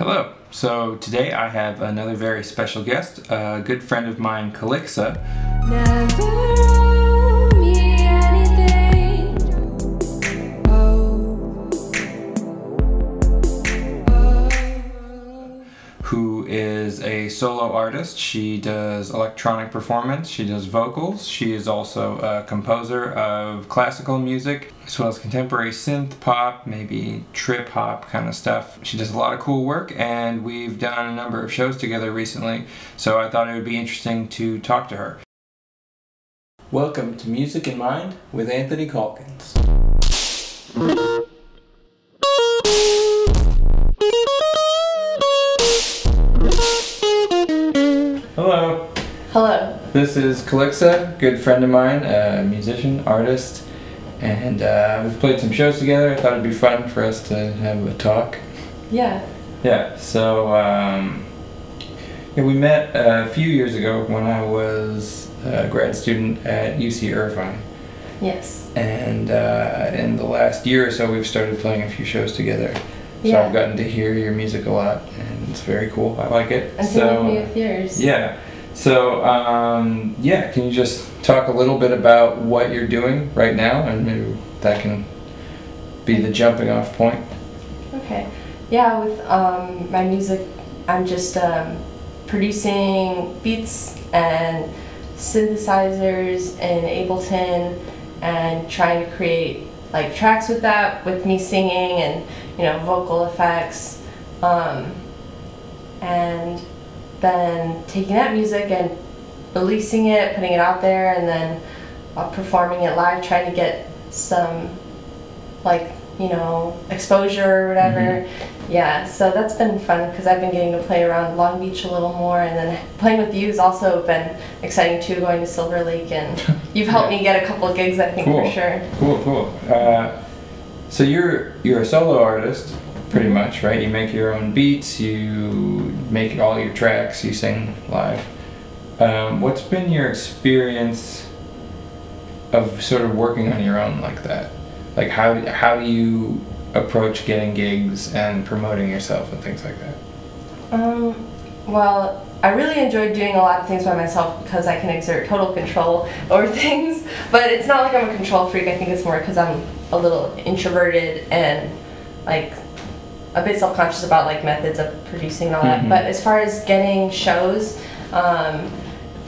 Hello. So today I have another very special guest, a good friend of mine, Calixa. Never solo artist. She does electronic performance, she does vocals, she is also a composer of classical music, as well as contemporary synth pop, maybe trip hop kind of stuff. She does a lot of cool work, and we've done a number of shows together recently, so I thought it would be interesting to talk to her. Welcome to Music in Mind with Anthony Calkins. Hello. This is Calixa, good friend of mine, a musician, artist, and uh, we've played some shows together. I thought it'd be fun for us to have a talk. Yeah. Yeah, so um, yeah, we met a few years ago when I was a grad student at UC Irvine, Yes. and uh, in the last year or so, we've started playing a few shows together. So Yeah. I've gotten to hear your music a lot, and it's very cool. I like it. And so same with yours. yeah. So, um, yeah, can you just talk a little bit about what you're doing right now, and maybe that can be the jumping off point? Okay. Yeah, with um, my music, I'm just um, producing beats and synthesizers in Ableton and trying to create like tracks with that, with me singing and you know vocal effects, um, and then taking that music and releasing it, putting it out there, and then uh, performing it live, trying to get some like you know exposure or whatever. Yeah, so that's been fun because I've been getting to play around Long Beach a little more, and then playing with you has also been exciting too. Going to Silver Lake, and you've helped Yeah. me get a couple of gigs, I think Cool. for sure. Cool, cool. Uh, so you're you're a solo artist, pretty much, right? You make your own beats, you make all your tracks, you sing live. Um, what's been your experience of sort of working on your own like that? Like how how do you approach getting gigs and promoting yourself and things like that? Um, well, I really enjoyed doing a lot of things by myself because I can exert total control over things. But it's not like I'm a control freak. I think it's more because I'm a little introverted and like a bit self-conscious about like methods of producing and all Mhm. that. But as far as getting shows, um,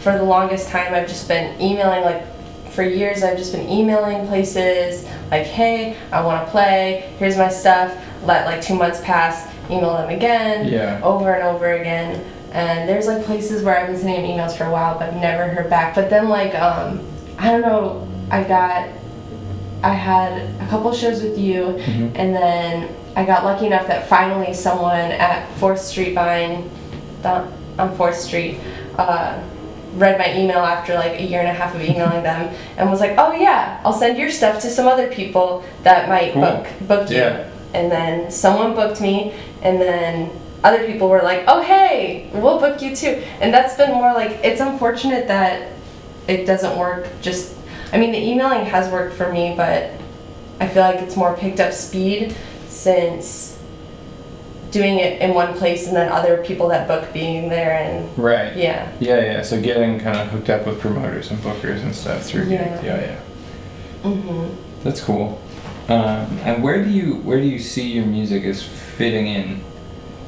for the longest time I've just been emailing like for years I've just been emailing places like, hey, I want to play. Here's my stuff. Let like two months pass. Email them again Yeah. over and over again. And there's like places where I've been sending them emails for a while, but never heard back. But then like um, I don't know, I got, I had a couple shows with you, Mhm. and then I got lucky enough that finally someone at Fourth Street Vine, on Fourth Street, uh, read my email after like a year and a half of emailing them, and was like, "Oh yeah, I'll send your stuff to some other people that might Cool. book book you." Yeah. And then someone booked me, and then other people were like, "Oh hey, we'll book you too." And that's been more like it's unfortunate that it doesn't work. Just, I mean, the emailing has worked for me, but I feel like it's more picked up speed since doing it in one place and then other people that book being there and Right. yeah. Yeah, yeah. So getting kind of hooked up with promoters and bookers and stuff through Yeah. gigs. Yeah, yeah. hmm That's cool. Um, and where do you where do you see your music as fitting in,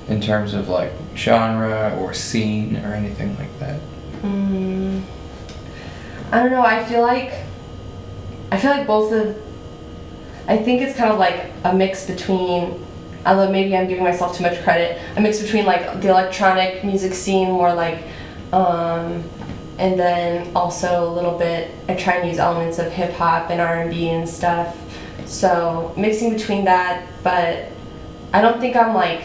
in terms of like genre or scene or anything like that? Mm, I don't know. I feel like I feel like both of. I think it's kind of like a mix between. Although maybe I'm giving myself too much credit, a mix between like the electronic music scene, more like, um, and then also a little bit. I try and use elements of hip hop and R and B and stuff. So mixing between that, but I don't think I'm like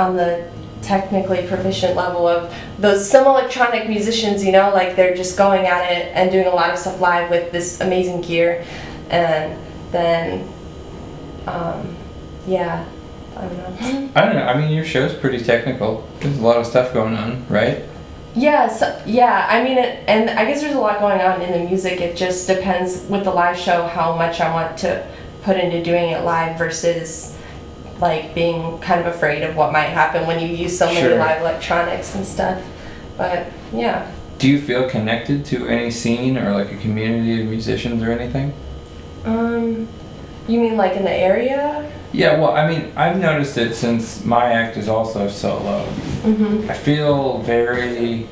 on the technically proficient level of those some electronic musicians, you know, like they're just going at it and doing a lot of stuff live with this amazing gear, and then, um, yeah, I don't know. I don't know. I mean, your show's pretty technical. There's a lot of stuff going on, right? Yeah, so, yeah. I mean, it, and I guess there's a lot going on in the music. It just depends with the live show how much I want to put into doing it live versus like being kind of afraid of what might happen when you use so many Sure. live electronics and stuff. But yeah. Do you feel connected to any scene or like a community of musicians or anything? Um, you mean like in the area? Yeah, well, I mean, I've noticed it since my act is also solo. Mm-hmm. I feel very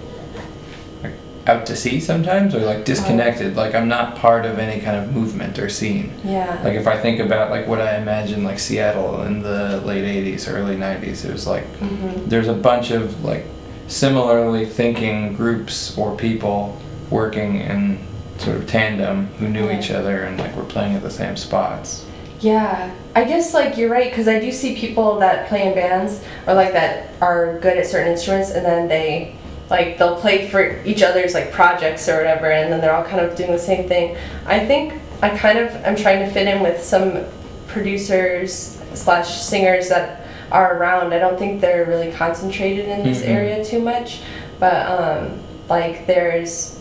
like, out to sea sometimes, or like disconnected. Like I'm not part of any kind of movement or scene. Yeah. Like if I think about like what I imagine like Seattle in the late '80s, early '90s, it was like Mm-hmm. there's a bunch of like similarly thinking groups or people working in sort of tandem who knew Yeah. each other and like were playing at the same spots. Yeah, I guess like you're right because I do see people that play in bands or like that are good at certain instruments and then they like they'll play for each other's like projects or whatever and then they're all kind of doing the same thing. I think I kind of I'm trying to fit in with some producers slash singers that are around. I don't think they're really concentrated in this Mhm. area too much, but um, like there's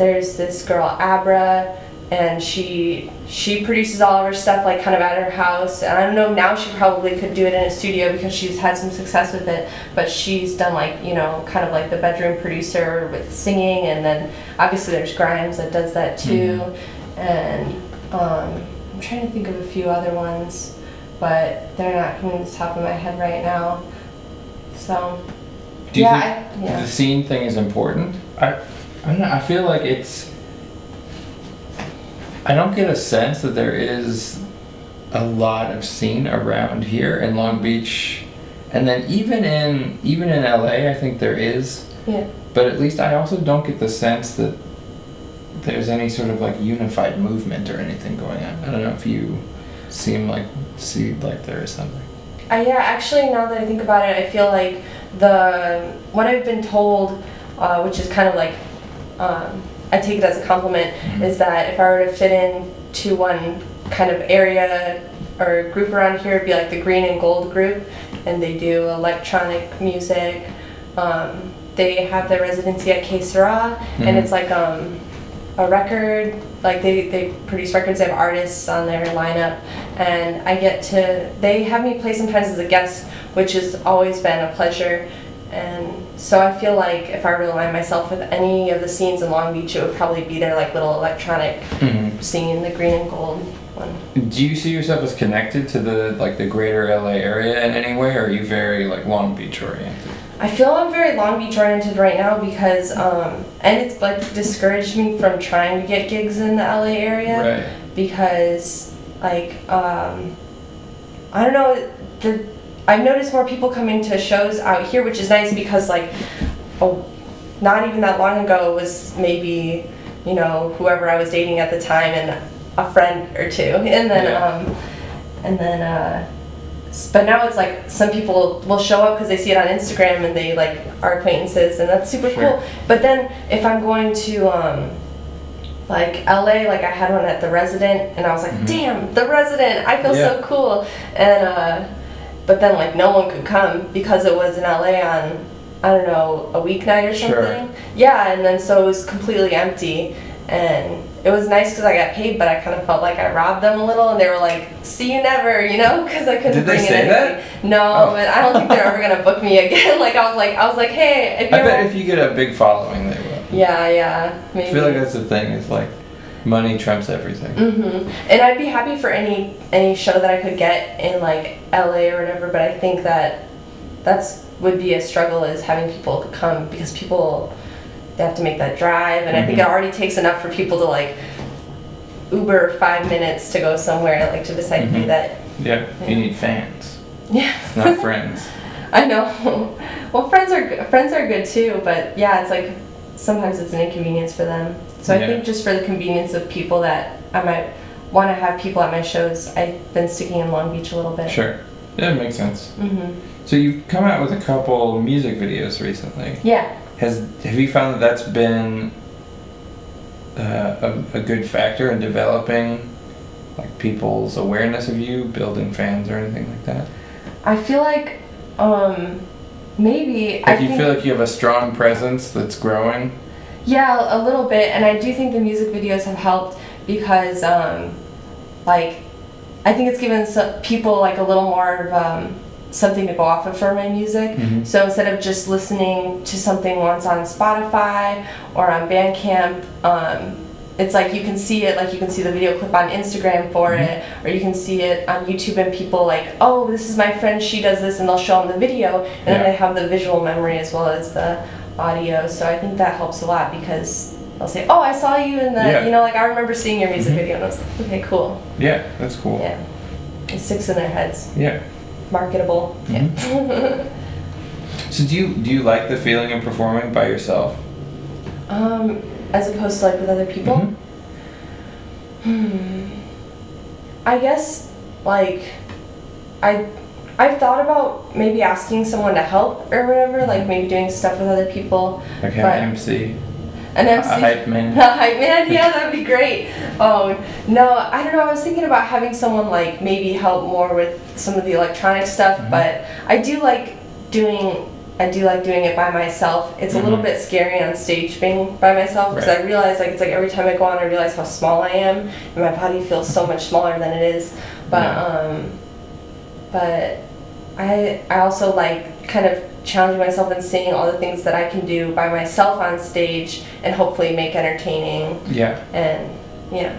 there's this girl Abra and she she produces all of her stuff like kind of at her house. And i don't know now she probably could do it in a studio because she's had some success with it. But she's done like you know kind of like the bedroom producer with singing. And then obviously there's grimes that does that too. And um, i'm trying to think of a few other ones but they're not coming to the top of my head right now. So Do you yeah think I, yeah. the scene thing is important? I, I don't know. I feel like it's. I don't get a sense that there is a lot of scene around here in Long Beach, and then even in even in LA, I think there is. Yeah. But at least I also don't get the sense that there's any sort of like unified movement or anything going on. I don't know if you seem like see like there is something. Uh, yeah, actually, now that I think about it, I feel like the what I've been told, uh, which is kind of like, um, I take it as a compliment, Mhm. is that if I were to fit in to one kind of area or group around here, it'd be like the Green and Gold group, and they do electronic music. Um, they have their residency at Que Sera, Mhm. and it's like um, a record. Like they, they produce records, they have artists on their lineup, and I get to. They have me play sometimes as a guest, which has always been a pleasure. And so I feel like if I were to align myself with any of the scenes in Long Beach, it would probably be their like little electronic Mhm. scene, the green and gold one. Do you see yourself as connected to the like the greater LA area in any way, or are you very like Long Beach oriented? I feel I'm very Long Beach oriented right now because, um, and it's like discouraged me from trying to get gigs in the LA area. Right. because like um, I don't know the I've noticed more people coming to shows out here, which is nice because like oh, not even that long ago it was maybe you know whoever I was dating at the time and a friend or two, and then Yeah. um, and then uh, but now it's like some people will show up because they see it on Instagram and they like are acquaintances and that's super Sure. cool. But then if I'm going to um, like LA, like I had one at the Resident, and I was like, Mhm. damn, the Resident, I feel so cool. And uh, but then like no one could come because it was in LA on I don't know a weeknight or Sure. something. Yeah, and then so it was completely empty, and it was nice because I got paid, but I kind of felt like I robbed them a little, and they were like, "See you never," you know, because I couldn't Did they bring say in that? No, Oh. but I don't think they're ever gonna book me again. like I was like, I was like, hey, if you I bet if you get a big following, they will. yeah, yeah, maybe. I feel like that's the thing. It's like money trumps everything. hmm And I'd be happy for any any show that I could get in like LA or whatever, but I think that that's would be a struggle is having people come because people they have to make that drive, and I think it Mhm. already takes enough for people to like Uber five minutes to go somewhere, like to decide to do Mhm. that. Yeah, Yeah. you need fans, Yeah, not friends. I know. well, friends are friends are good too, but yeah, it's like sometimes it's an inconvenience for them. So Yeah. I think just for the convenience of people that I might want to have people at my shows, I've been sticking in Long Beach a little bit. Sure. Yeah, it makes sense. hmm So you've come out with a couple music videos recently. Yeah. Has have you found that that's been uh, a, a good factor in developing like people's awareness of you, building fans or anything like that? I feel like um, maybe I Like you think, feel like you have a strong presence that's growing. Yeah, a little bit, and I do think the music videos have helped because, um, like, I think it's given some people like a little more of um, something to go off of for my music. Mhm. So instead of just listening to something once on Spotify or on Bandcamp, um, it's like you can see it, like you can see the video clip on Instagram for Mhm. it, or you can see it on YouTube, and people like, oh, this is my friend, she does this, and they'll show them the video, and then they have the visual memory as well as the audio. So I think that helps a lot because they'll say, oh, I saw you in the, Yeah. you know, like I remember seeing your music Mhm. video, and I was like, okay, cool, Yeah, that's cool. yeah. It sticks in their heads, Yeah. marketable. Mhm. So do you do you like the feeling of performing by yourself? Um, as opposed to like with other people. Mhm. Hmm. I guess like I I've thought about maybe asking someone to help or whatever, like maybe doing stuff with other people. Like an MC, An MC. a hype man. A hype man, yeah, that'd be great. Oh no, I don't know. I was thinking about having someone like maybe help more with some of the electronic stuff, Mhm. but I do like doing. I do like doing it by myself. It's a little Mhm. bit scary on stage being by myself because Right. I realize like it's like every time I go on, I realize how small I am, and my body feels so much smaller than it is. But Yeah. um, but I I also like kind of challenging myself and seeing all the things that I can do by myself on stage and hopefully make entertaining Yeah. and yeah.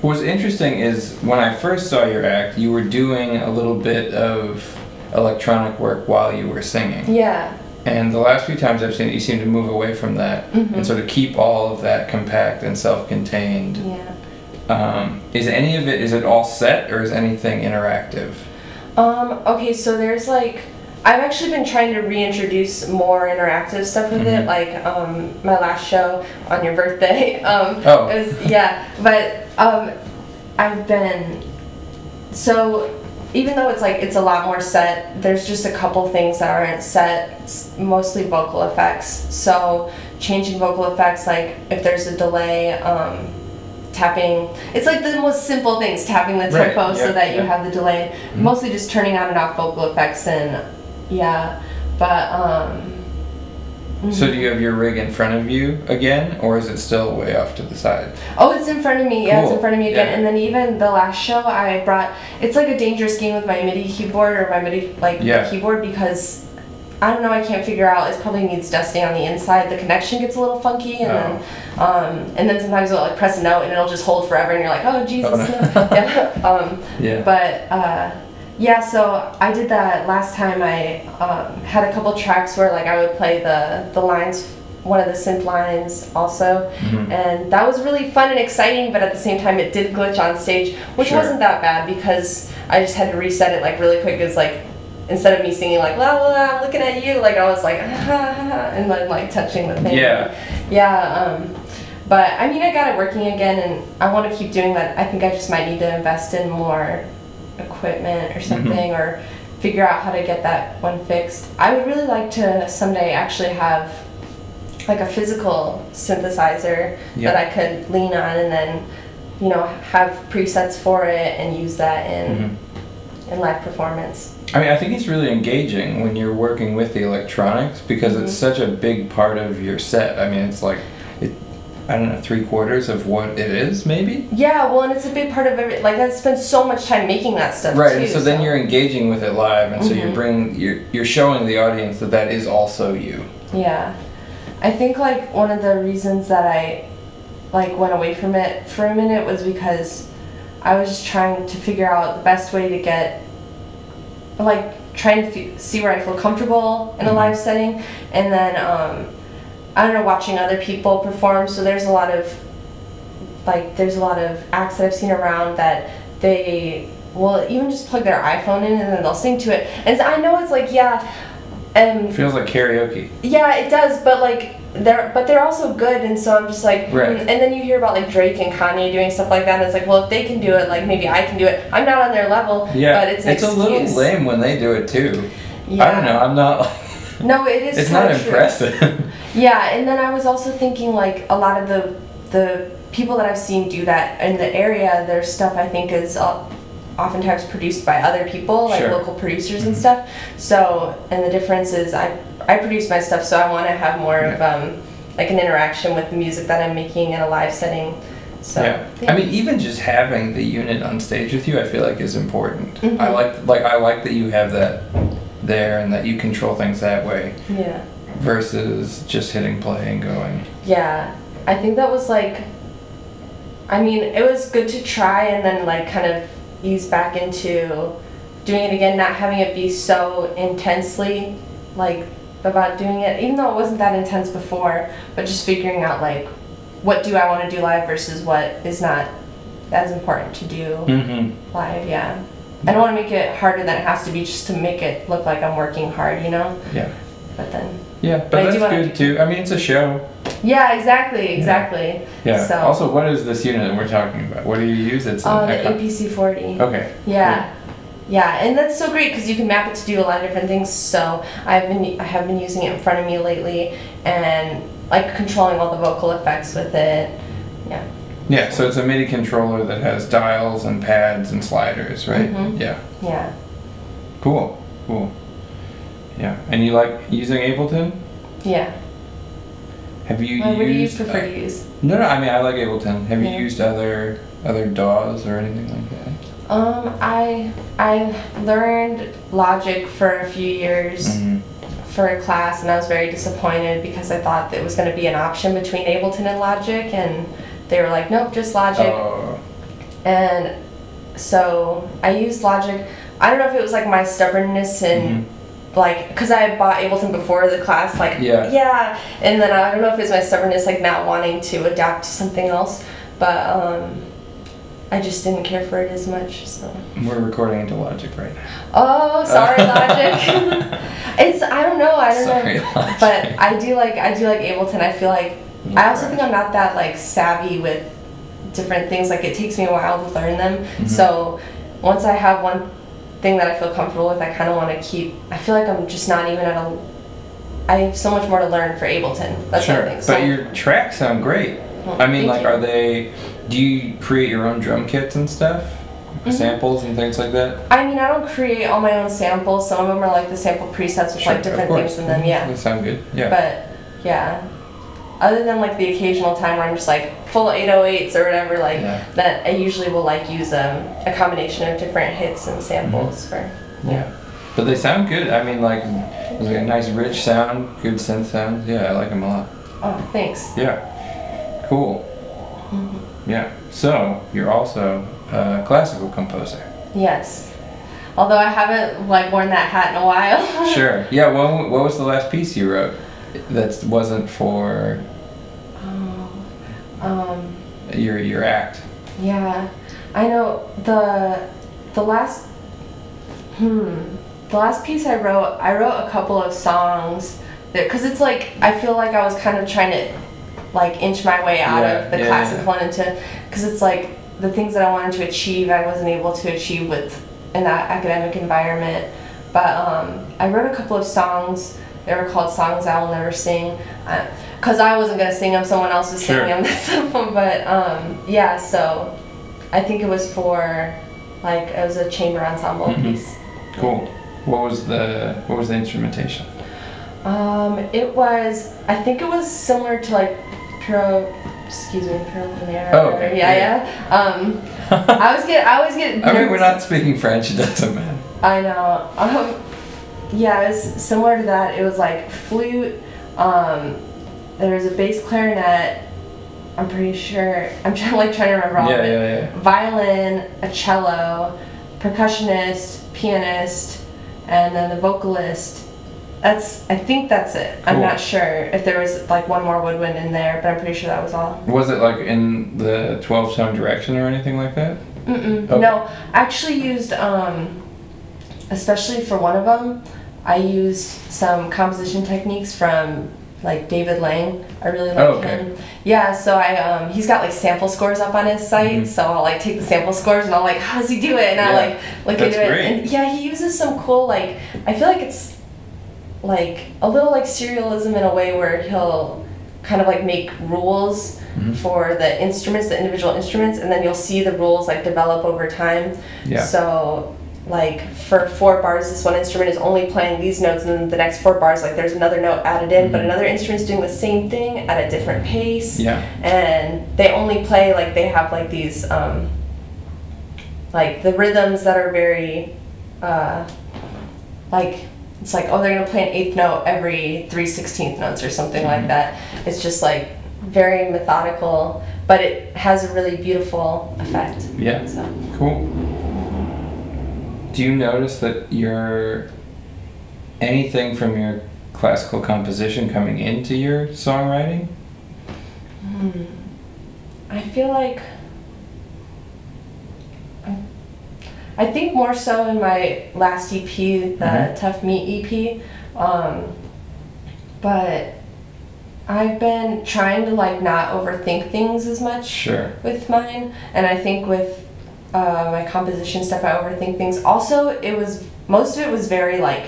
What's interesting is when I first saw your act, you were doing a little bit of electronic work while you were singing. Yeah. And the last few times I've seen it, you seem to move away from that Mhm. and sort of keep all of that compact and self-contained. Yeah. Um, is any of it is it all set or is anything interactive? Um, okay, so there's like I've actually been trying to reintroduce more interactive stuff with Mhm. it, like um, my last show on your birthday. Um, Oh. was, yeah, but um, I've been so even though it's like it's a lot more set, there's just a couple things that aren't set. It's mostly vocal effects. So changing vocal effects, like if there's a delay, um, tapping. It's like the most simple things, tapping the Right, tempo so that you have the delay. Mhm. Mostly just turning on and off vocal effects and yeah, but um. So mhm. do you have your rig in front of you again, or is it still way off to the side? Oh, it's in front of me. Yeah, it's in front of me again. Yeah. And then even the last show, I brought. It's like a dangerous game with my MIDI keyboard or my MIDI like Yeah. keyboard because I don't know. I can't figure out. It probably needs dusting on the inside. The connection gets a little funky, and Oh. then um, and then sometimes it'll like press a note and it'll just hold forever, and you're like, oh Jesus. Oh, no. yeah. Um, Yeah. but uh, yeah, so I did that last time. I um, had a couple tracks where like I would play the the lines, one of the synth lines also, Mhm. and that was really fun and exciting. But at the same time, it did glitch on stage, which Sure. wasn't that bad because I just had to reset it like really quick. It's like instead of me singing like la la la, I'm looking at you, like I was like ha ha ha, and then like touching the thing. Yeah. Yeah. Um, but I mean, I got it working again, and I want to keep doing that. I think I just might need to invest in more equipment or something, or figure out how to get that one fixed. I would really like to someday actually have like a physical synthesizer Yeah. that I could lean on, and then you know have presets for it and use that in Mhm. in live performance. I mean, I think it's really engaging when you're working with the electronics because it's Mhm. such a big part of your set. I mean, it's like, it, I don't know, three quarters of what it is, maybe? Yeah, well, and it's a big part of every. Like I spent so much time making that stuff Right, too. and so then you're engaging with it live, and so you're Mhm. bringing, you're, you're showing the audience that that is also you. Yeah. I think like one of the reasons that I like went away from it for a minute was because I was just trying to figure out the best way to get like trying to see where I feel comfortable in a Mhm. live setting and then um I don't know watching other people perform so there's a lot of like there's a lot of acts that I've seen around that they will even just plug their iPhone in and then they'll sing to it and so I know it's like yeah um It feels like karaoke. yeah, it does, but like they're but they're also good, and so I'm just like, Right. hmm. and then you hear about like Drake and Kanye doing stuff like that, and it's like, well, if they can do it, like maybe I can do it. I'm not on their level, Yeah, but it's an a little lame when they do it too. Yeah. I don't know, I'm not like, No, it is. it's not true. impressive. Yeah, and then I was also thinking like a lot of the the people that I've seen do that in the area, their stuff I think is uh, oftentimes produced by other people, like Sure. local producers and Mhm. stuff. So, and the difference is I I produce my stuff, so I want to have more of um, like an interaction with the music that I'm making in a live setting. So yeah. I mean, even just having the unit on stage with you, I feel like is important. Mhm. I like like I like that you have that there and that you control things that way yeah. versus just hitting play and going. Yeah, I think that was like, I mean, it was good to try and then like kind of ease back into doing it again, not having it be so intensely like about doing it, even though it wasn't that intense before, but just figuring out like what do I want to do live versus what is not as important to do Mm-hmm. live. Yeah. I don't want to make it harder than it has to be just to make it look like I'm working hard, you know? Yeah. But then, Yeah, but, But that's good too. I mean, it's a show. Yeah, exactly, exactly. Yeah. So- Also, what is this unit that we're talking about? What do you use? It's On the APC 40. Okay. Yeah. Yeah, and that's so great because you can map it to do a lot of different things. So I've been I have been using it in front of me lately, and like controlling all the vocal effects with it. Yeah. Yeah, so it's a MIDI controller that has dials and pads and sliders, right? Mhm. Yeah. Yeah. Cool. Cool. Yeah. And you like using Ableton? Yeah. Have you Well, what do you used? prefer to use? no, no. I mean, I like Ableton. Have Yeah. you used other other DAWs or anything like that? Um, I I learned Logic for a few years Mhm. for a class, and I was very disappointed because I thought it was going to be an option between Ableton and Logic, and they were like, nope, just Logic. Oh. And so I used Logic. I don't know if it was like my stubbornness and like because I bought Ableton before the class, like Yeah. yeah. And then I don't know if it's my stubbornness, like not wanting to adapt to something else, but um, I just didn't care for it as much. So We're recording into Logic right now. oh, sorry, Logic. it's I don't know. I don't Sorry, know. Logic. But I do like I do like Ableton. I feel like I also think I'm not that like savvy with different things. Like it takes me a while to learn them. Mhm. So once I have one thing that I feel comfortable with, I kind of want to keep. I feel like I'm just not even at a. I have so much more to learn for Ableton. That's sure, what I think. So, but your tracks sound great. well, I mean, like, you. are they? Do you create your own drum kits and stuff, Mhm. samples and things like that? I mean, I don't create all my own samples. Some of them are like the sample presets with Sure, like different things in them. Yeah. They sound good. Yeah. But yeah, other than like the occasional time where I'm just like full 808s or whatever, like Yeah. that, I usually will like use um, a combination of different hits and samples Mm-hmm. for. yeah. But they sound good. I mean, like, there's like a nice rich sound, good synth sound. Yeah, I like them a lot. Oh, thanks. Yeah. Cool. Yeah. So you're also a classical composer. Yes. Although I haven't like worn that hat in a while. Sure. Yeah. What What was the last piece you wrote that wasn't for um, your your act? yeah, I know the the last hmm the last piece I wrote I wrote a couple of songs that because it's like I feel like I was kind of trying to like inch my way out Yeah, of the yeah, classical and into because it's like the things that I wanted to achieve I wasn't able to achieve with in that academic environment. But um, I wrote a couple of songs they were called songs I will never sing because I wasn't gonna sing them someone else was Sure. singing them them but um, yeah so I think it was for like it was a chamber ensemble Mhm. piece Cool. What was the What was the instrumentation? um, it was I think it was similar to like Pierrot excuse me Pierrot Oh, okay. yeah yeah um, I was get I always get I mean, we're not speaking French. It doesn't matter. I know. Um, yeah, it was similar to that. It was like flute. Um, there was a bass clarinet. I'm pretty sure. I'm trying like trying to remember all Yeah, of it. yeah, yeah. Violin, a cello, percussionist, pianist, and then the vocalist. That's. I think that's it. I'm not sure if there was like one more woodwind in there, but I'm pretty sure that was all. Was it like in the twelve tone direction or anything like that? Mm-mm. Okay. No, I actually used, um, especially for one of them, I used some composition techniques from like David Lang. I really like Oh, okay. him. Yeah, so I um, he's got like sample scores up on his site, Mhm. so I'll like take the sample scores and I'll like, how does he do it? And I Yeah, like look that's into great. it. And yeah, he uses some cool like I feel like it's like a little like serialism in a way where he'll kind of like make rules Mhm. for the instruments, the individual instruments, and then you'll see the rules like develop over time. Yeah. So like for four bars this one instrument is only playing these notes and then the next four bars like there's another note added in but Mhm. another instrument's doing the same thing at a different pace Yeah. and they only play like they have like these um, like the rhythms that are very uh, like it's like oh they're gonna play an eighth note every three sixteenth notes or something like Mhm. that it's just like very methodical but it has a really beautiful effect Yeah. so Cool. Do you notice that your anything from your classical composition coming into your songwriting? Hmm. I feel like I think more so in my last EP, the Mhm. Tough Meat EP. Um, but I've been trying to like not overthink things as much Sure. with mine, and I think with uh, my composition stuff, I overthink things. Also, it was most of it was very like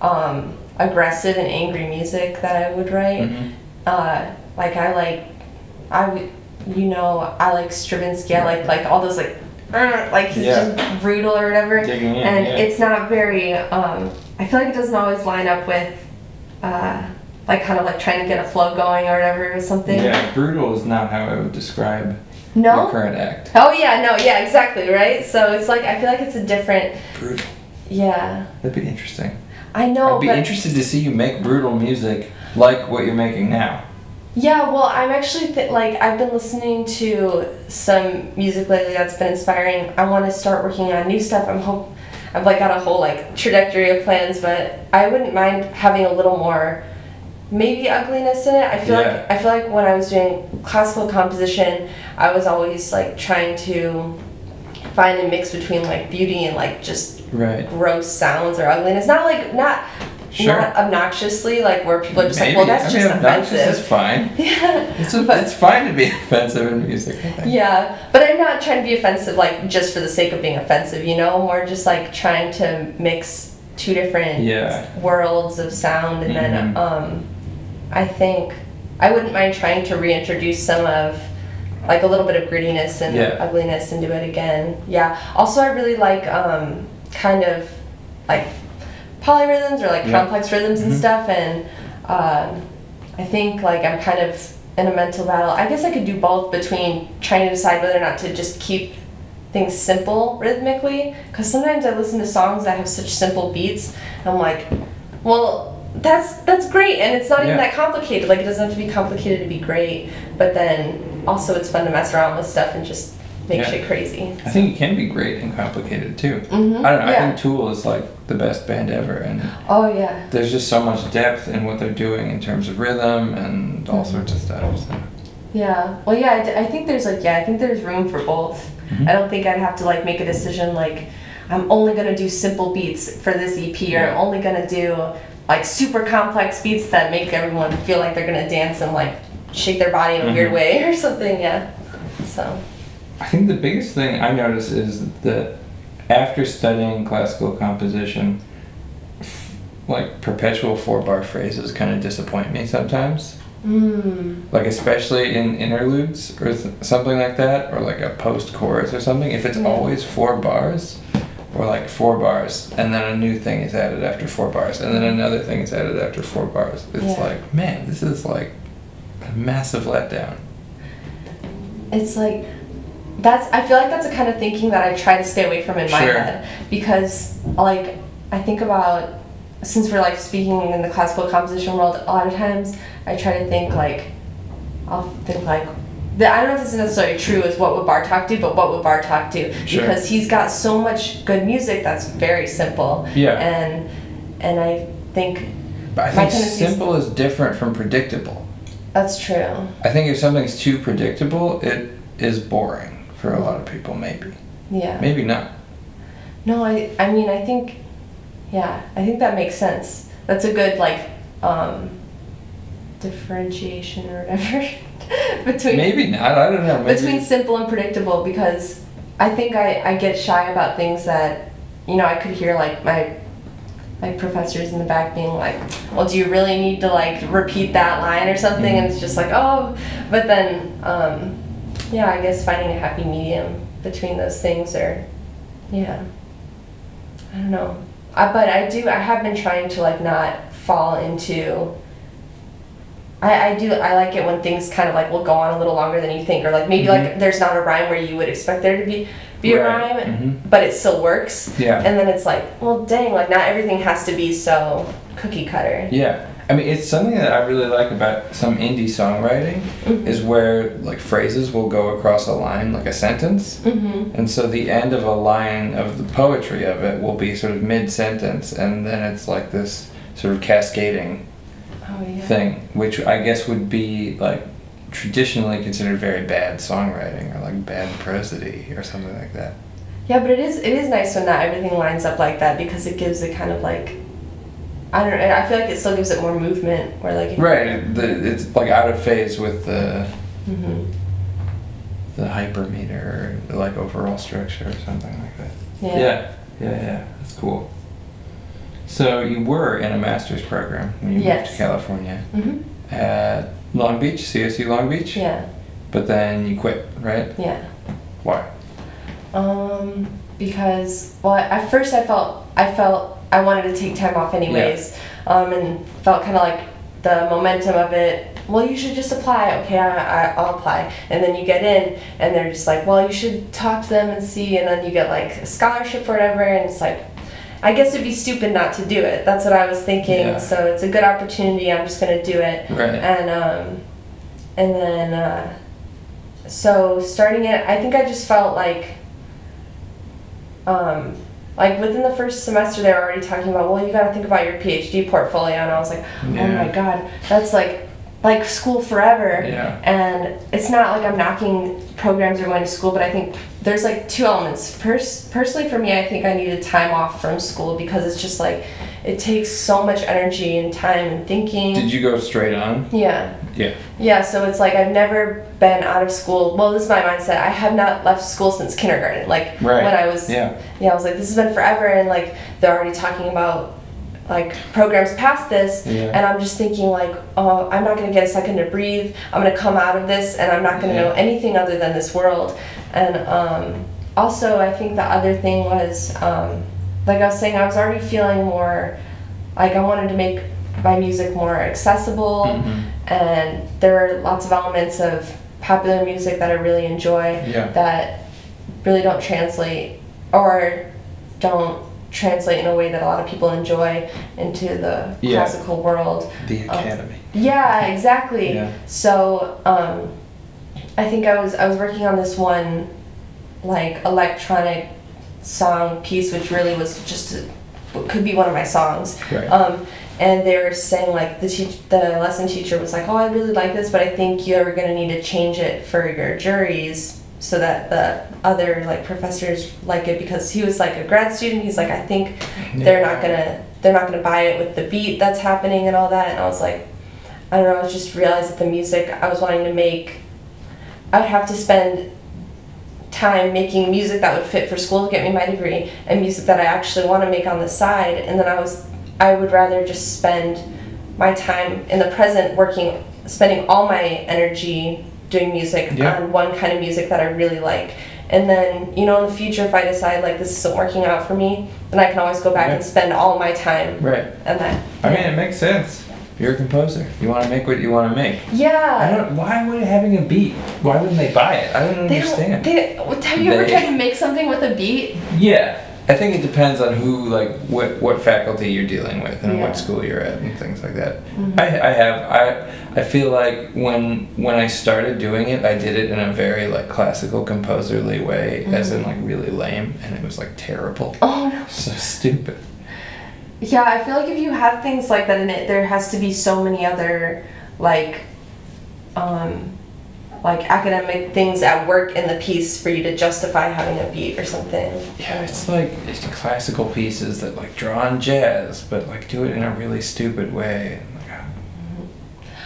um, aggressive and angry music that I would write Mhm. uh, like I like, I would, you know, I like Stravinsky. I like like all those like, "Uh," like he's Yeah. just brutal or whatever. In, and yeah. it's not very. Um, I feel like it doesn't always line up with, uh, like kind of like trying to get a flow going or whatever or something. Yeah, brutal is not how I would describe No. your current act. Oh yeah, no, yeah, exactly, right. So it's like I feel like it's a different. Brutal. Yeah, That'd be interesting. I know, I'd be interested to see you make brutal music like what you're making now. Yeah, well, I'm actually th- like I've been listening to some music lately that's been inspiring. I want to start working on new stuff. I'm hope I've like got a whole like trajectory of plans, but I wouldn't mind having a little more maybe ugliness in it. I feel Yeah. like I feel like when I was doing classical composition, I was always like trying to find a mix between like beauty and like just Right. gross sounds or ugliness. Not like not Sure. not obnoxiously like where people are just Maybe. like, well, that's I mean, just obnoxious offensive. is fine. Yeah. It's, a, it's fine to be offensive in music. I think. Yeah, but I'm not trying to be offensive, like just for the sake of being offensive, you know. More just like trying to mix two different Yeah. worlds of sound, and then Mhm. um, I think I wouldn't mind trying to reintroduce some of like a little bit of grittiness and Yeah. ugliness into it again. Yeah. Also, I really like um, kind of like polyrhythms or like Yeah. complex rhythms and Mhm. stuff, and um, I think like I'm kind of in a mental battle. I guess I could do both between trying to decide whether or not to just keep things simple rhythmically, because sometimes I listen to songs that have such simple beats, and I'm like, well, that's that's great, and it's not even that complicated. Like it doesn't have to be complicated to be great, but then also it's fun to mess around with stuff and just make Yeah. shit crazy. I think it can be great and complicated too. Mm-hmm. I don't know. I think Tool is like the best band ever, and oh yeah. there's just so much depth in what they're doing in terms of rhythm and all Mhm. sorts of stuff. So. Yeah. Well, yeah. I, d- I think there's like yeah. I think there's room for both. Mhm. I don't think I'd have to like make a decision like I'm only gonna do simple beats for this EP, or I'm only gonna do like super complex beats that make everyone feel like they're gonna dance and like shake their body in a weird Mhm. way or something. Yeah. So. I think the biggest thing I notice is that after studying classical composition, f- like perpetual four bar phrases kind of disappoint me sometimes. Mm. Like especially in interludes or th- something like that, or like a post chorus or something. If it's Yeah. always four bars, or like four bars, and then a new thing is added after four bars, and then another thing is added after four bars, it's Yeah. like, man, this is like a massive letdown. It's like that's I feel like that's the kind of thinking that I try to stay away from in my head because like I think about since we're like speaking in the classical composition world a lot of times I try to think like I'll think like the, I don't know if this is necessarily true as what would Bartok do, but what would Bartok do? Sure. Because he's got so much good music that's very simple. Yeah. And and I think But I think simple is different from predictable. that's true. I think if something's too predictable, it is boring for a lot of people. Maybe, Yeah. maybe not. No, I I mean I think yeah, I think that makes sense. That's a good like um differentiation or whatever between Maybe not. I don't know. Maybe. between simple and predictable because I think I, I get shy about things that you know I could hear like my like professors in the back being like, well, do you really need to like repeat that line or something? And it's just like, oh, but then um, yeah, I guess finding a happy medium between those things or yeah. I don't know. I, but I do. I have been trying to like not fall into. I, I do. I like it when things kind of like will go on a little longer than you think, or like maybe like there's not a rhyme where you would expect there to be be a Mm-hmm. Rhyme, Mhm. but it still works. Yeah. And then it's like, well, dang, like not everything has to be so cookie cutter. Yeah. I mean, it's something that I really like about some indie songwriting Mhm. is where like phrases will go across a line, like a sentence. Mm-hmm. And so the end of a line of the poetry of it will be sort of mid sentence, and then it's like this sort of cascading Oh yeah. thing, which I guess would be like traditionally considered very bad songwriting or like bad prosody or something like that. Yeah, but it is it is nice when not everything lines up like that because it gives it kind of like I don't know. I feel like it still gives it more movement. Where like if- Right. The, it's like out of phase with the Mhm. the hypermeter or like overall structure or something like that. Yeah. Yeah, yeah, yeah. That's cool. So you were in a master's program when you moved to California Mhm. at Long Beach, CSU Long Beach. Yeah. But then you quit, right? Yeah. Why? Um, because well, at first I felt I felt I wanted to take time off anyways, um, and felt kind of like the momentum of it. Well, you should just apply. Okay, I, I, I'll apply. And then you get in, and they're just like, well, you should talk to them and see. And then you get like a scholarship or whatever, and it's like, I guess it'd be stupid not to do it. That's what I was thinking. Yeah. So it's a good opportunity. I'm just gonna do it Right. and um, and then uh, so starting it, I think I just felt like um, like within the first semester they were already talking about well you got to think about your PhD portfolio and I was like oh my god that's like like school forever Yeah. and it's not like I'm knocking programs or going to school but I think there's like two elements Pers- personally for me I think I needed time off from school because it's just like it takes so much energy and time and thinking Did you go straight on? yeah Yeah. yeah, so it's like I've never been out of school. Well, this is my mindset. I have not left school since kindergarten. Like Right. when I was Yeah. yeah, I was like this has been forever and like they're already talking about like programs past this Yeah. and I'm just thinking like, oh, I'm not going to get a second to breathe. I'm going to come out of this and I'm not going to Yeah. know anything other than this world. And um also, I think the other thing was um like I was saying I was already feeling more like I wanted to make my music more accessible Mhm. and there are lots of elements of popular music that I really enjoy Yeah. that really don't translate or don't translate in a way that a lot of people enjoy into the Yeah. classical world. The Um, academy. Yeah, exactly. Yeah. So um, I think I was I was working on this one like electronic song piece, which really was just a, could be one of my songs. Right. Um, and they were saying like the teach the lesson teacher was like, oh, I really like this, but I think you're gonna need to change it for your juries so that the other like professors like it because he was like a grad student. He's like, I think they're not gonna they're not gonna buy it with the beat that's happening and all that. And I was like, I don't know. I just realized that the music I was wanting to make, I would have to spend time making music that would fit for school to get me my degree and music that I actually want to make on the side. And then I was, I would rather just spend my time in the present working, spending all my energy doing music Yeah. on one kind of music that I really like. And then, you know, in the future, if I decide like this isn't working out for me, then I can always go back Yeah. and spend all my time Right. on that. I mean, it makes sense. You're a composer. You want to make what you want to make. yeah. I don't. Why would having a beat? Why wouldn't they buy it? I don't They understand. don't. They, have you ever They- tried to make something with a beat? Yeah, I think it depends on who, like, what what faculty you're dealing with and Yeah. what school you're at and things like that. I, I have I I feel like when when I started doing it, I did it in a very like classical composerly way, as in like really lame, and it was like terrible, Oh no. so stupid. Yeah, I feel like if you have things like that in it, there has to be so many other like, um, like academic things at work in the piece for you to justify having a beat or something. Yeah, it's like it's classical pieces that like draw on jazz, but like do it in a really stupid way. Ah,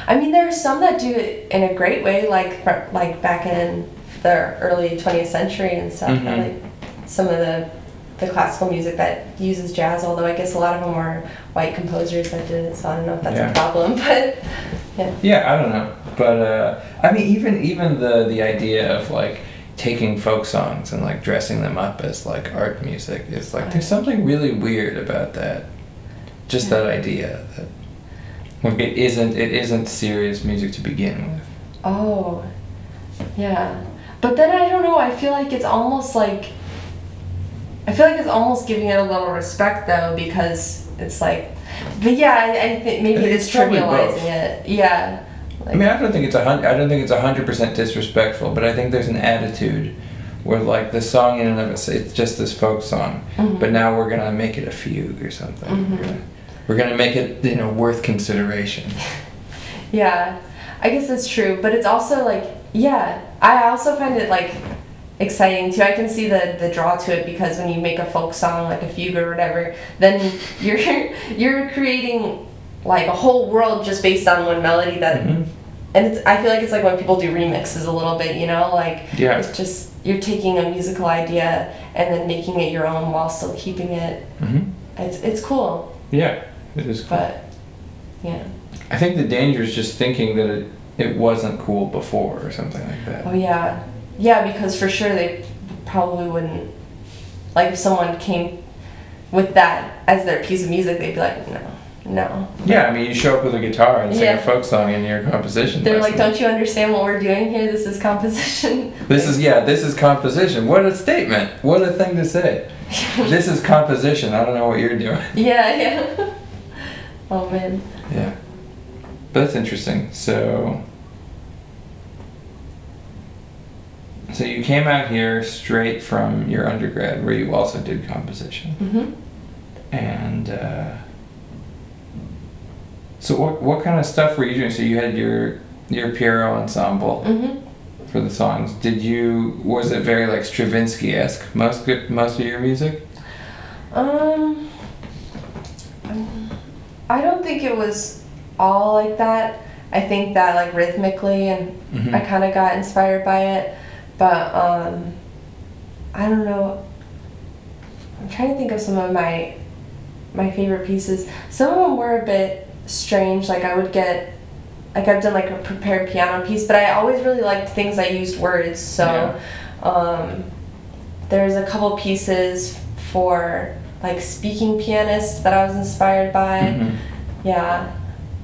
I mean, there are some that do it in a great way, like like back in the early 20th century and stuff. I Mhm. like some of the the classical music that uses jazz. Although I guess a lot of them were white composers that did it, so I don't know if that's Yeah. a problem. But yeah. Yeah, I don't know, but uh, I mean, even even the the idea of like taking folk songs and like dressing them up as like art music is like there's something really weird about that. Just that idea that like it isn't it isn't serious music to begin with. Oh, yeah. But then I don't know. I feel like it's almost like. I feel like it's almost giving it a little respect though because it's like. But yeah, I, I think maybe It's it's, trivializing it. Yeah. I mean, I don't think it's a hun- I don't think it's a hundred percent disrespectful, but I think there's an attitude where like the song in and of itself, it's just this folk song, Mhm. but now we're gonna make it a fugue or something. Mhm. We're, gonna, we're gonna make it you know worth consideration. Yeah, I guess that's true, but it's also like, yeah, I also find it like exciting too. I can see the the draw to it because when you make a folk song like a fugue or whatever, then you're you're creating like a whole world just based on one melody that Mhm. and it's, I feel like it's like when people do remixes a little bit, you know, like Yeah. it's just you're taking a musical idea and then making it your own while still keeping it. hmm It's it's cool, Yeah, it is cool. but yeah. I think the danger is just thinking that it, it wasn't cool before or something like that. Oh yeah, yeah. Because for sure they probably wouldn't. Like if someone came with that as their piece of music, they'd be like, no, no. Yeah, I mean, you show up with a guitar and sing Yeah. a folk song in your composition. They're like, don't you understand what we're doing here? This is composition. This is yeah, this is composition. What a statement! What a thing to say. this is composition. I don't know what you're doing. yeah, yeah. oh man. Yeah, but that's interesting. So, so you came out here straight from your undergrad, where you also did composition, Mhm. and uh, so what what kind of stuff were you doing? So you had your your Pierrot ensemble Mhm. for the songs. Did you was it very like Stravinsky esque most most of your music? Um. I don't think it was all like that. I think that like rhythmically and Mhm. I kind of got inspired by it, but um, I don't know. I'm trying to think of some of my my favorite pieces. Some of them were a bit strange. Like I would get, like I've done like a prepared piano piece, but I always really liked things that used words. So um, there's a couple pieces for like speaking pianists that I was inspired by. Mhm. Yeah.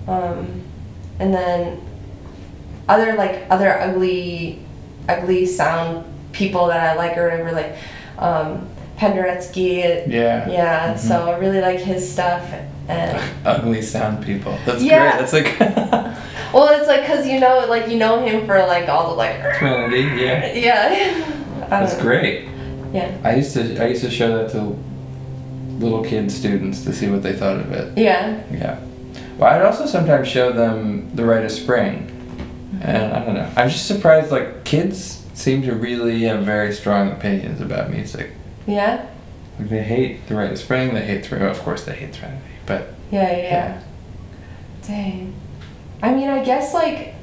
Um, and then other like other ugly ugly sound people that I like or whatever like um Penderecki Yeah. yeah Mhm. so I really like his stuff and Ugly sound people. That's Yeah. great. That's like well it's like cuz you know like you know him for like all the like Threnody. Yeah. yeah That's know. great. yeah I used to I used to show that to little kid students to see what they thought of it. yeah Yeah. Well, I'd also sometimes show them The Rite of Spring. And I don't know. I'm just surprised, like, kids seem to really have very strong opinions about music. yeah Like, they hate The Rite of Spring, they hate Threnody. Of course, they hate Threnody. But, yeah yeah, yeah. dang I mean I guess like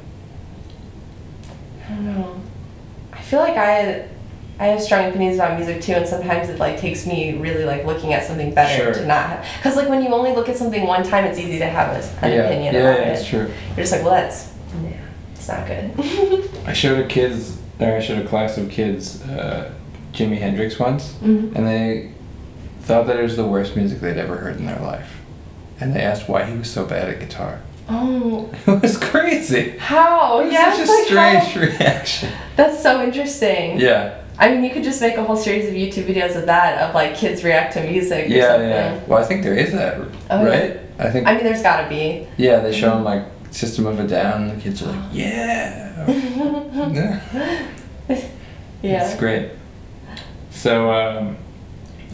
I don't know I feel like I I have strong opinions about music too, and sometimes it like takes me really like looking at something better Sure. to not have. Because like when you only look at something one time, it's easy to have a, an yeah, opinion yeah, about yeah, it. it's true. You're just like, well, that's not good. I showed a kids, or I showed a class of kids, uh, Jimi Hendrix once, Mhm. and they thought that it was the worst music they'd ever heard in their life. And they asked why he was so bad at guitar. Oh, It was crazy. how? It was yeah, such it's a like strange how- reaction. That's so interesting. Yeah, I mean, you could just make a whole series of YouTube videos of that, of like kids react to music or yeah, something. yeah. Well, I think there is that, Oh, yeah. right? I think. I mean, there's gotta be. yeah, they show them like System of a Down, the kids are like, yeah. yeah. Yeah. It's great. So, um,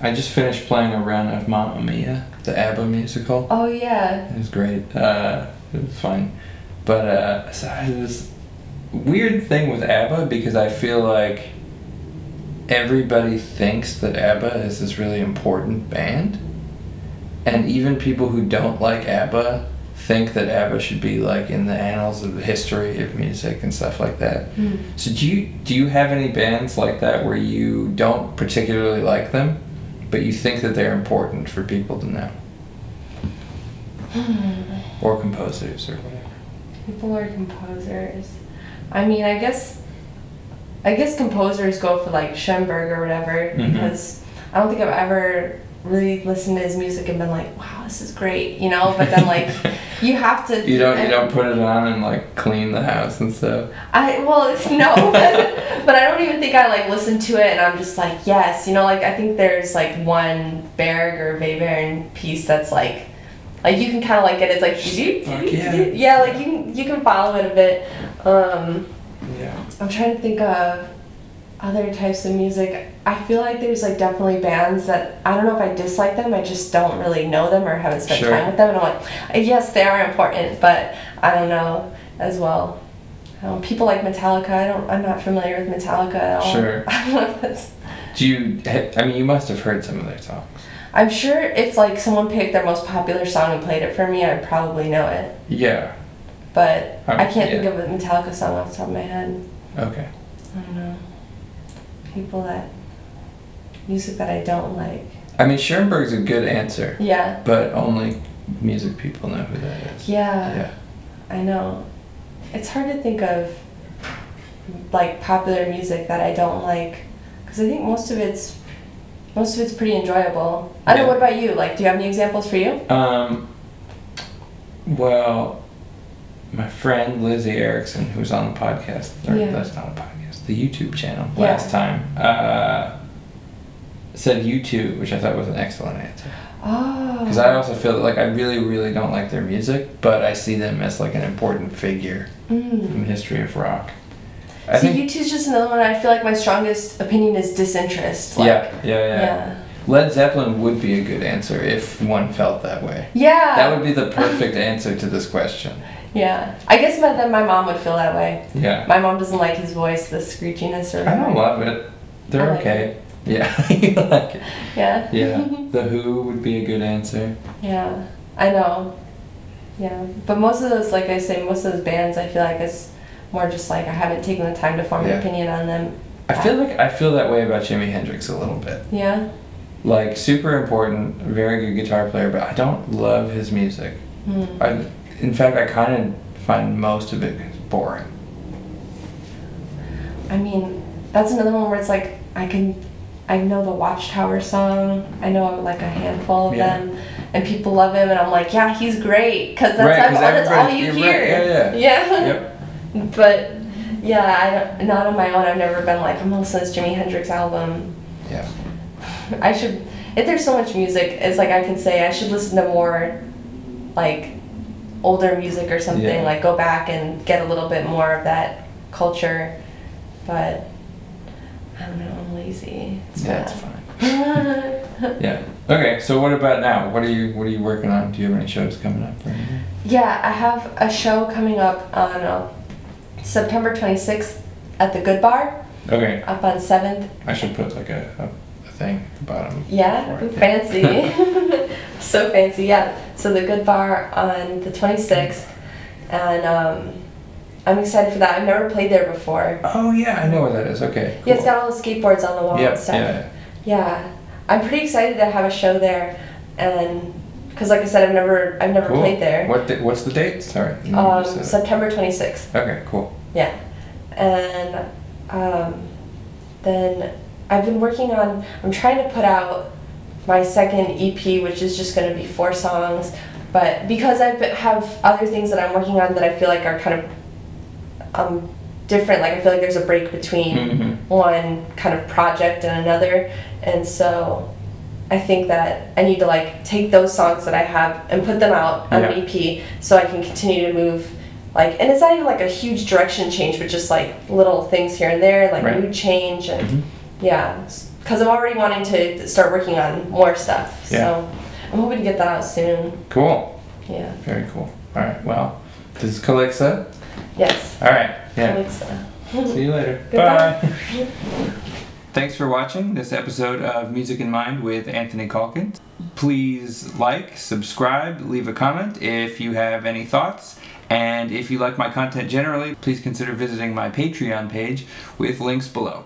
I just finished playing a run of Mamma Mia, the ABBA musical. Oh yeah. It was great. Uh, it was fun. But uh, so this weird thing with ABBA because I feel like everybody thinks that ABBA is this really important band. And even people who don't like ABBA think that ABBA should be like in the annals of the history of music and stuff like that. Hmm. So do you do you have any bands like that where you don't particularly like them, but you think that they're important for people to know? Or composers or whatever. People are composers. I mean, I guess I guess composers go for like Schoenberg or whatever Mhm. because I don't think I've ever really listened to his music and been like, wow, this is great, you know. But then like, you have to. You don't you I- don't put it on and like clean the house and stuff. I well no, but, but I don't even think I like listen to it and I'm just like yes, you know, like I think there's like one Berg or Webern piece that's like, like you can kind of like get it's like Fuck yeah. yeah, like you can you can follow it a bit. Um, Yeah. I'm trying to think of other types of music. I feel like there's like definitely bands that I don't know if I dislike them. I just don't really know them or haven't spent Sure. time with them. And I'm like, yes, they are important, but I don't know as well. Um, people like Metallica. I don't. I'm not familiar with Metallica at all. Sure. I don't know if that's. Do you? I mean, you must have heard some of their songs. I'm sure if like someone picked their most popular song and played it for me, I'd probably know it. Yeah. But Um, I can't yeah. think of a Metallica song off the top of my head. Okay. I don't know. People that music that I don't like. I mean, Schoenberg's a good answer, Yeah. but only music people know who that is. Yeah. Yeah. I know. It's hard to think of like popular music that I don't like because I think most of it's most of it's pretty enjoyable. I don't know. Yeah. What about you? Like, do you have any examples for you? Um. Well, my friend Lizzie Erickson, who's on the podcast, or Yeah. that's not a podcast, the YouTube channel Yeah. last time, uh, said U2, which I thought was an excellent answer. Oh. Because I also feel that, like I really, really don't like their music, but I see them as like an important figure Mm. in the history of rock. I See, think. U2 is just another one. I feel like my strongest opinion is disinterest. Like, yeah, yeah, yeah, Yeah. Led Zeppelin would be a good answer if one felt that way. Yeah. That would be the perfect answer to this question. Yeah. I guess my, then my mom would feel that way. Yeah. My mom doesn't like his voice, the screechiness or I don't love it. They're like okay. Yeah, like. Yeah. Yeah. The Who would be a good answer. Yeah, I know. Yeah, but most of those, like I say, most of those bands, I feel like it's more just like I haven't taken the time to form Yeah. an opinion on them. I feel like I feel that way about Jimi Hendrix a little bit. Yeah. Like super important, very good guitar player, but I don't love his music. Hmm. I, in fact, I kind of find most of it boring. I mean, that's another one where it's like I can, I know the Watchtower song. I know like a handful of Yeah. them, and people love him, and I'm like, yeah, he's great, because that's, Right, all, that's all you you're right, hear. yeah, yeah. Yep. But yeah, I don't, not on my own. I've never been like I'm gonna listen to Jimi Hendrix album. Yeah. I should. If there's so much music, it's like I can say I should listen to more, like, older music or something. Yeah. Like go back and get a little bit more of that culture, but I don't know. I'm lazy. It's Yeah, it's fine. Yeah. Okay. So what about now? What are you What are you working on? Do you have any shows coming up? Or yeah, I have a show coming up on uh, September 26th at the Good Bar Okay. up on 7th I should put like a, a, a thing at the bottom. Yeah, fancy. so fancy, yeah. So the Good Bar on the 26th, and um, I'm excited for that. I've never played there before. Oh yeah, I know where that is. Okay. Cool. Yeah, it's got all the skateboards on the wall Yep, and stuff. yeah. Yeah, I'm pretty excited to have a show there, and because like I said, I've never I've never Cool. played there. What di- What's the date? Sorry. Um, just said it. September 26th. Okay. Cool. Yeah, and um, then I've been working on. I'm trying to put out my second EP, which is just going to be four songs. But because I have other things that I'm working on that I feel like are kind of um, different, like I feel like there's a break between Mhm. one kind of project and another, and so I think that I need to like take those songs that I have and put them out on an EP so I can continue to move like and it's not even like a huge direction change but just like little things here and there like Right. mood change and Mhm. yeah because I'm already wanting to start working on more stuff Yeah. so I'm hoping to get that out soon Cool. yeah Very cool. All right. Well, this is Calixa. Yes All right. Yeah. Alexa. See you later. Goodbye. Bye. Thanks for watching this episode of Music in Mind with Anthony Calkins. Please like, subscribe, leave a comment if you have any thoughts. And if you like my content generally, please consider visiting my Patreon page with links below.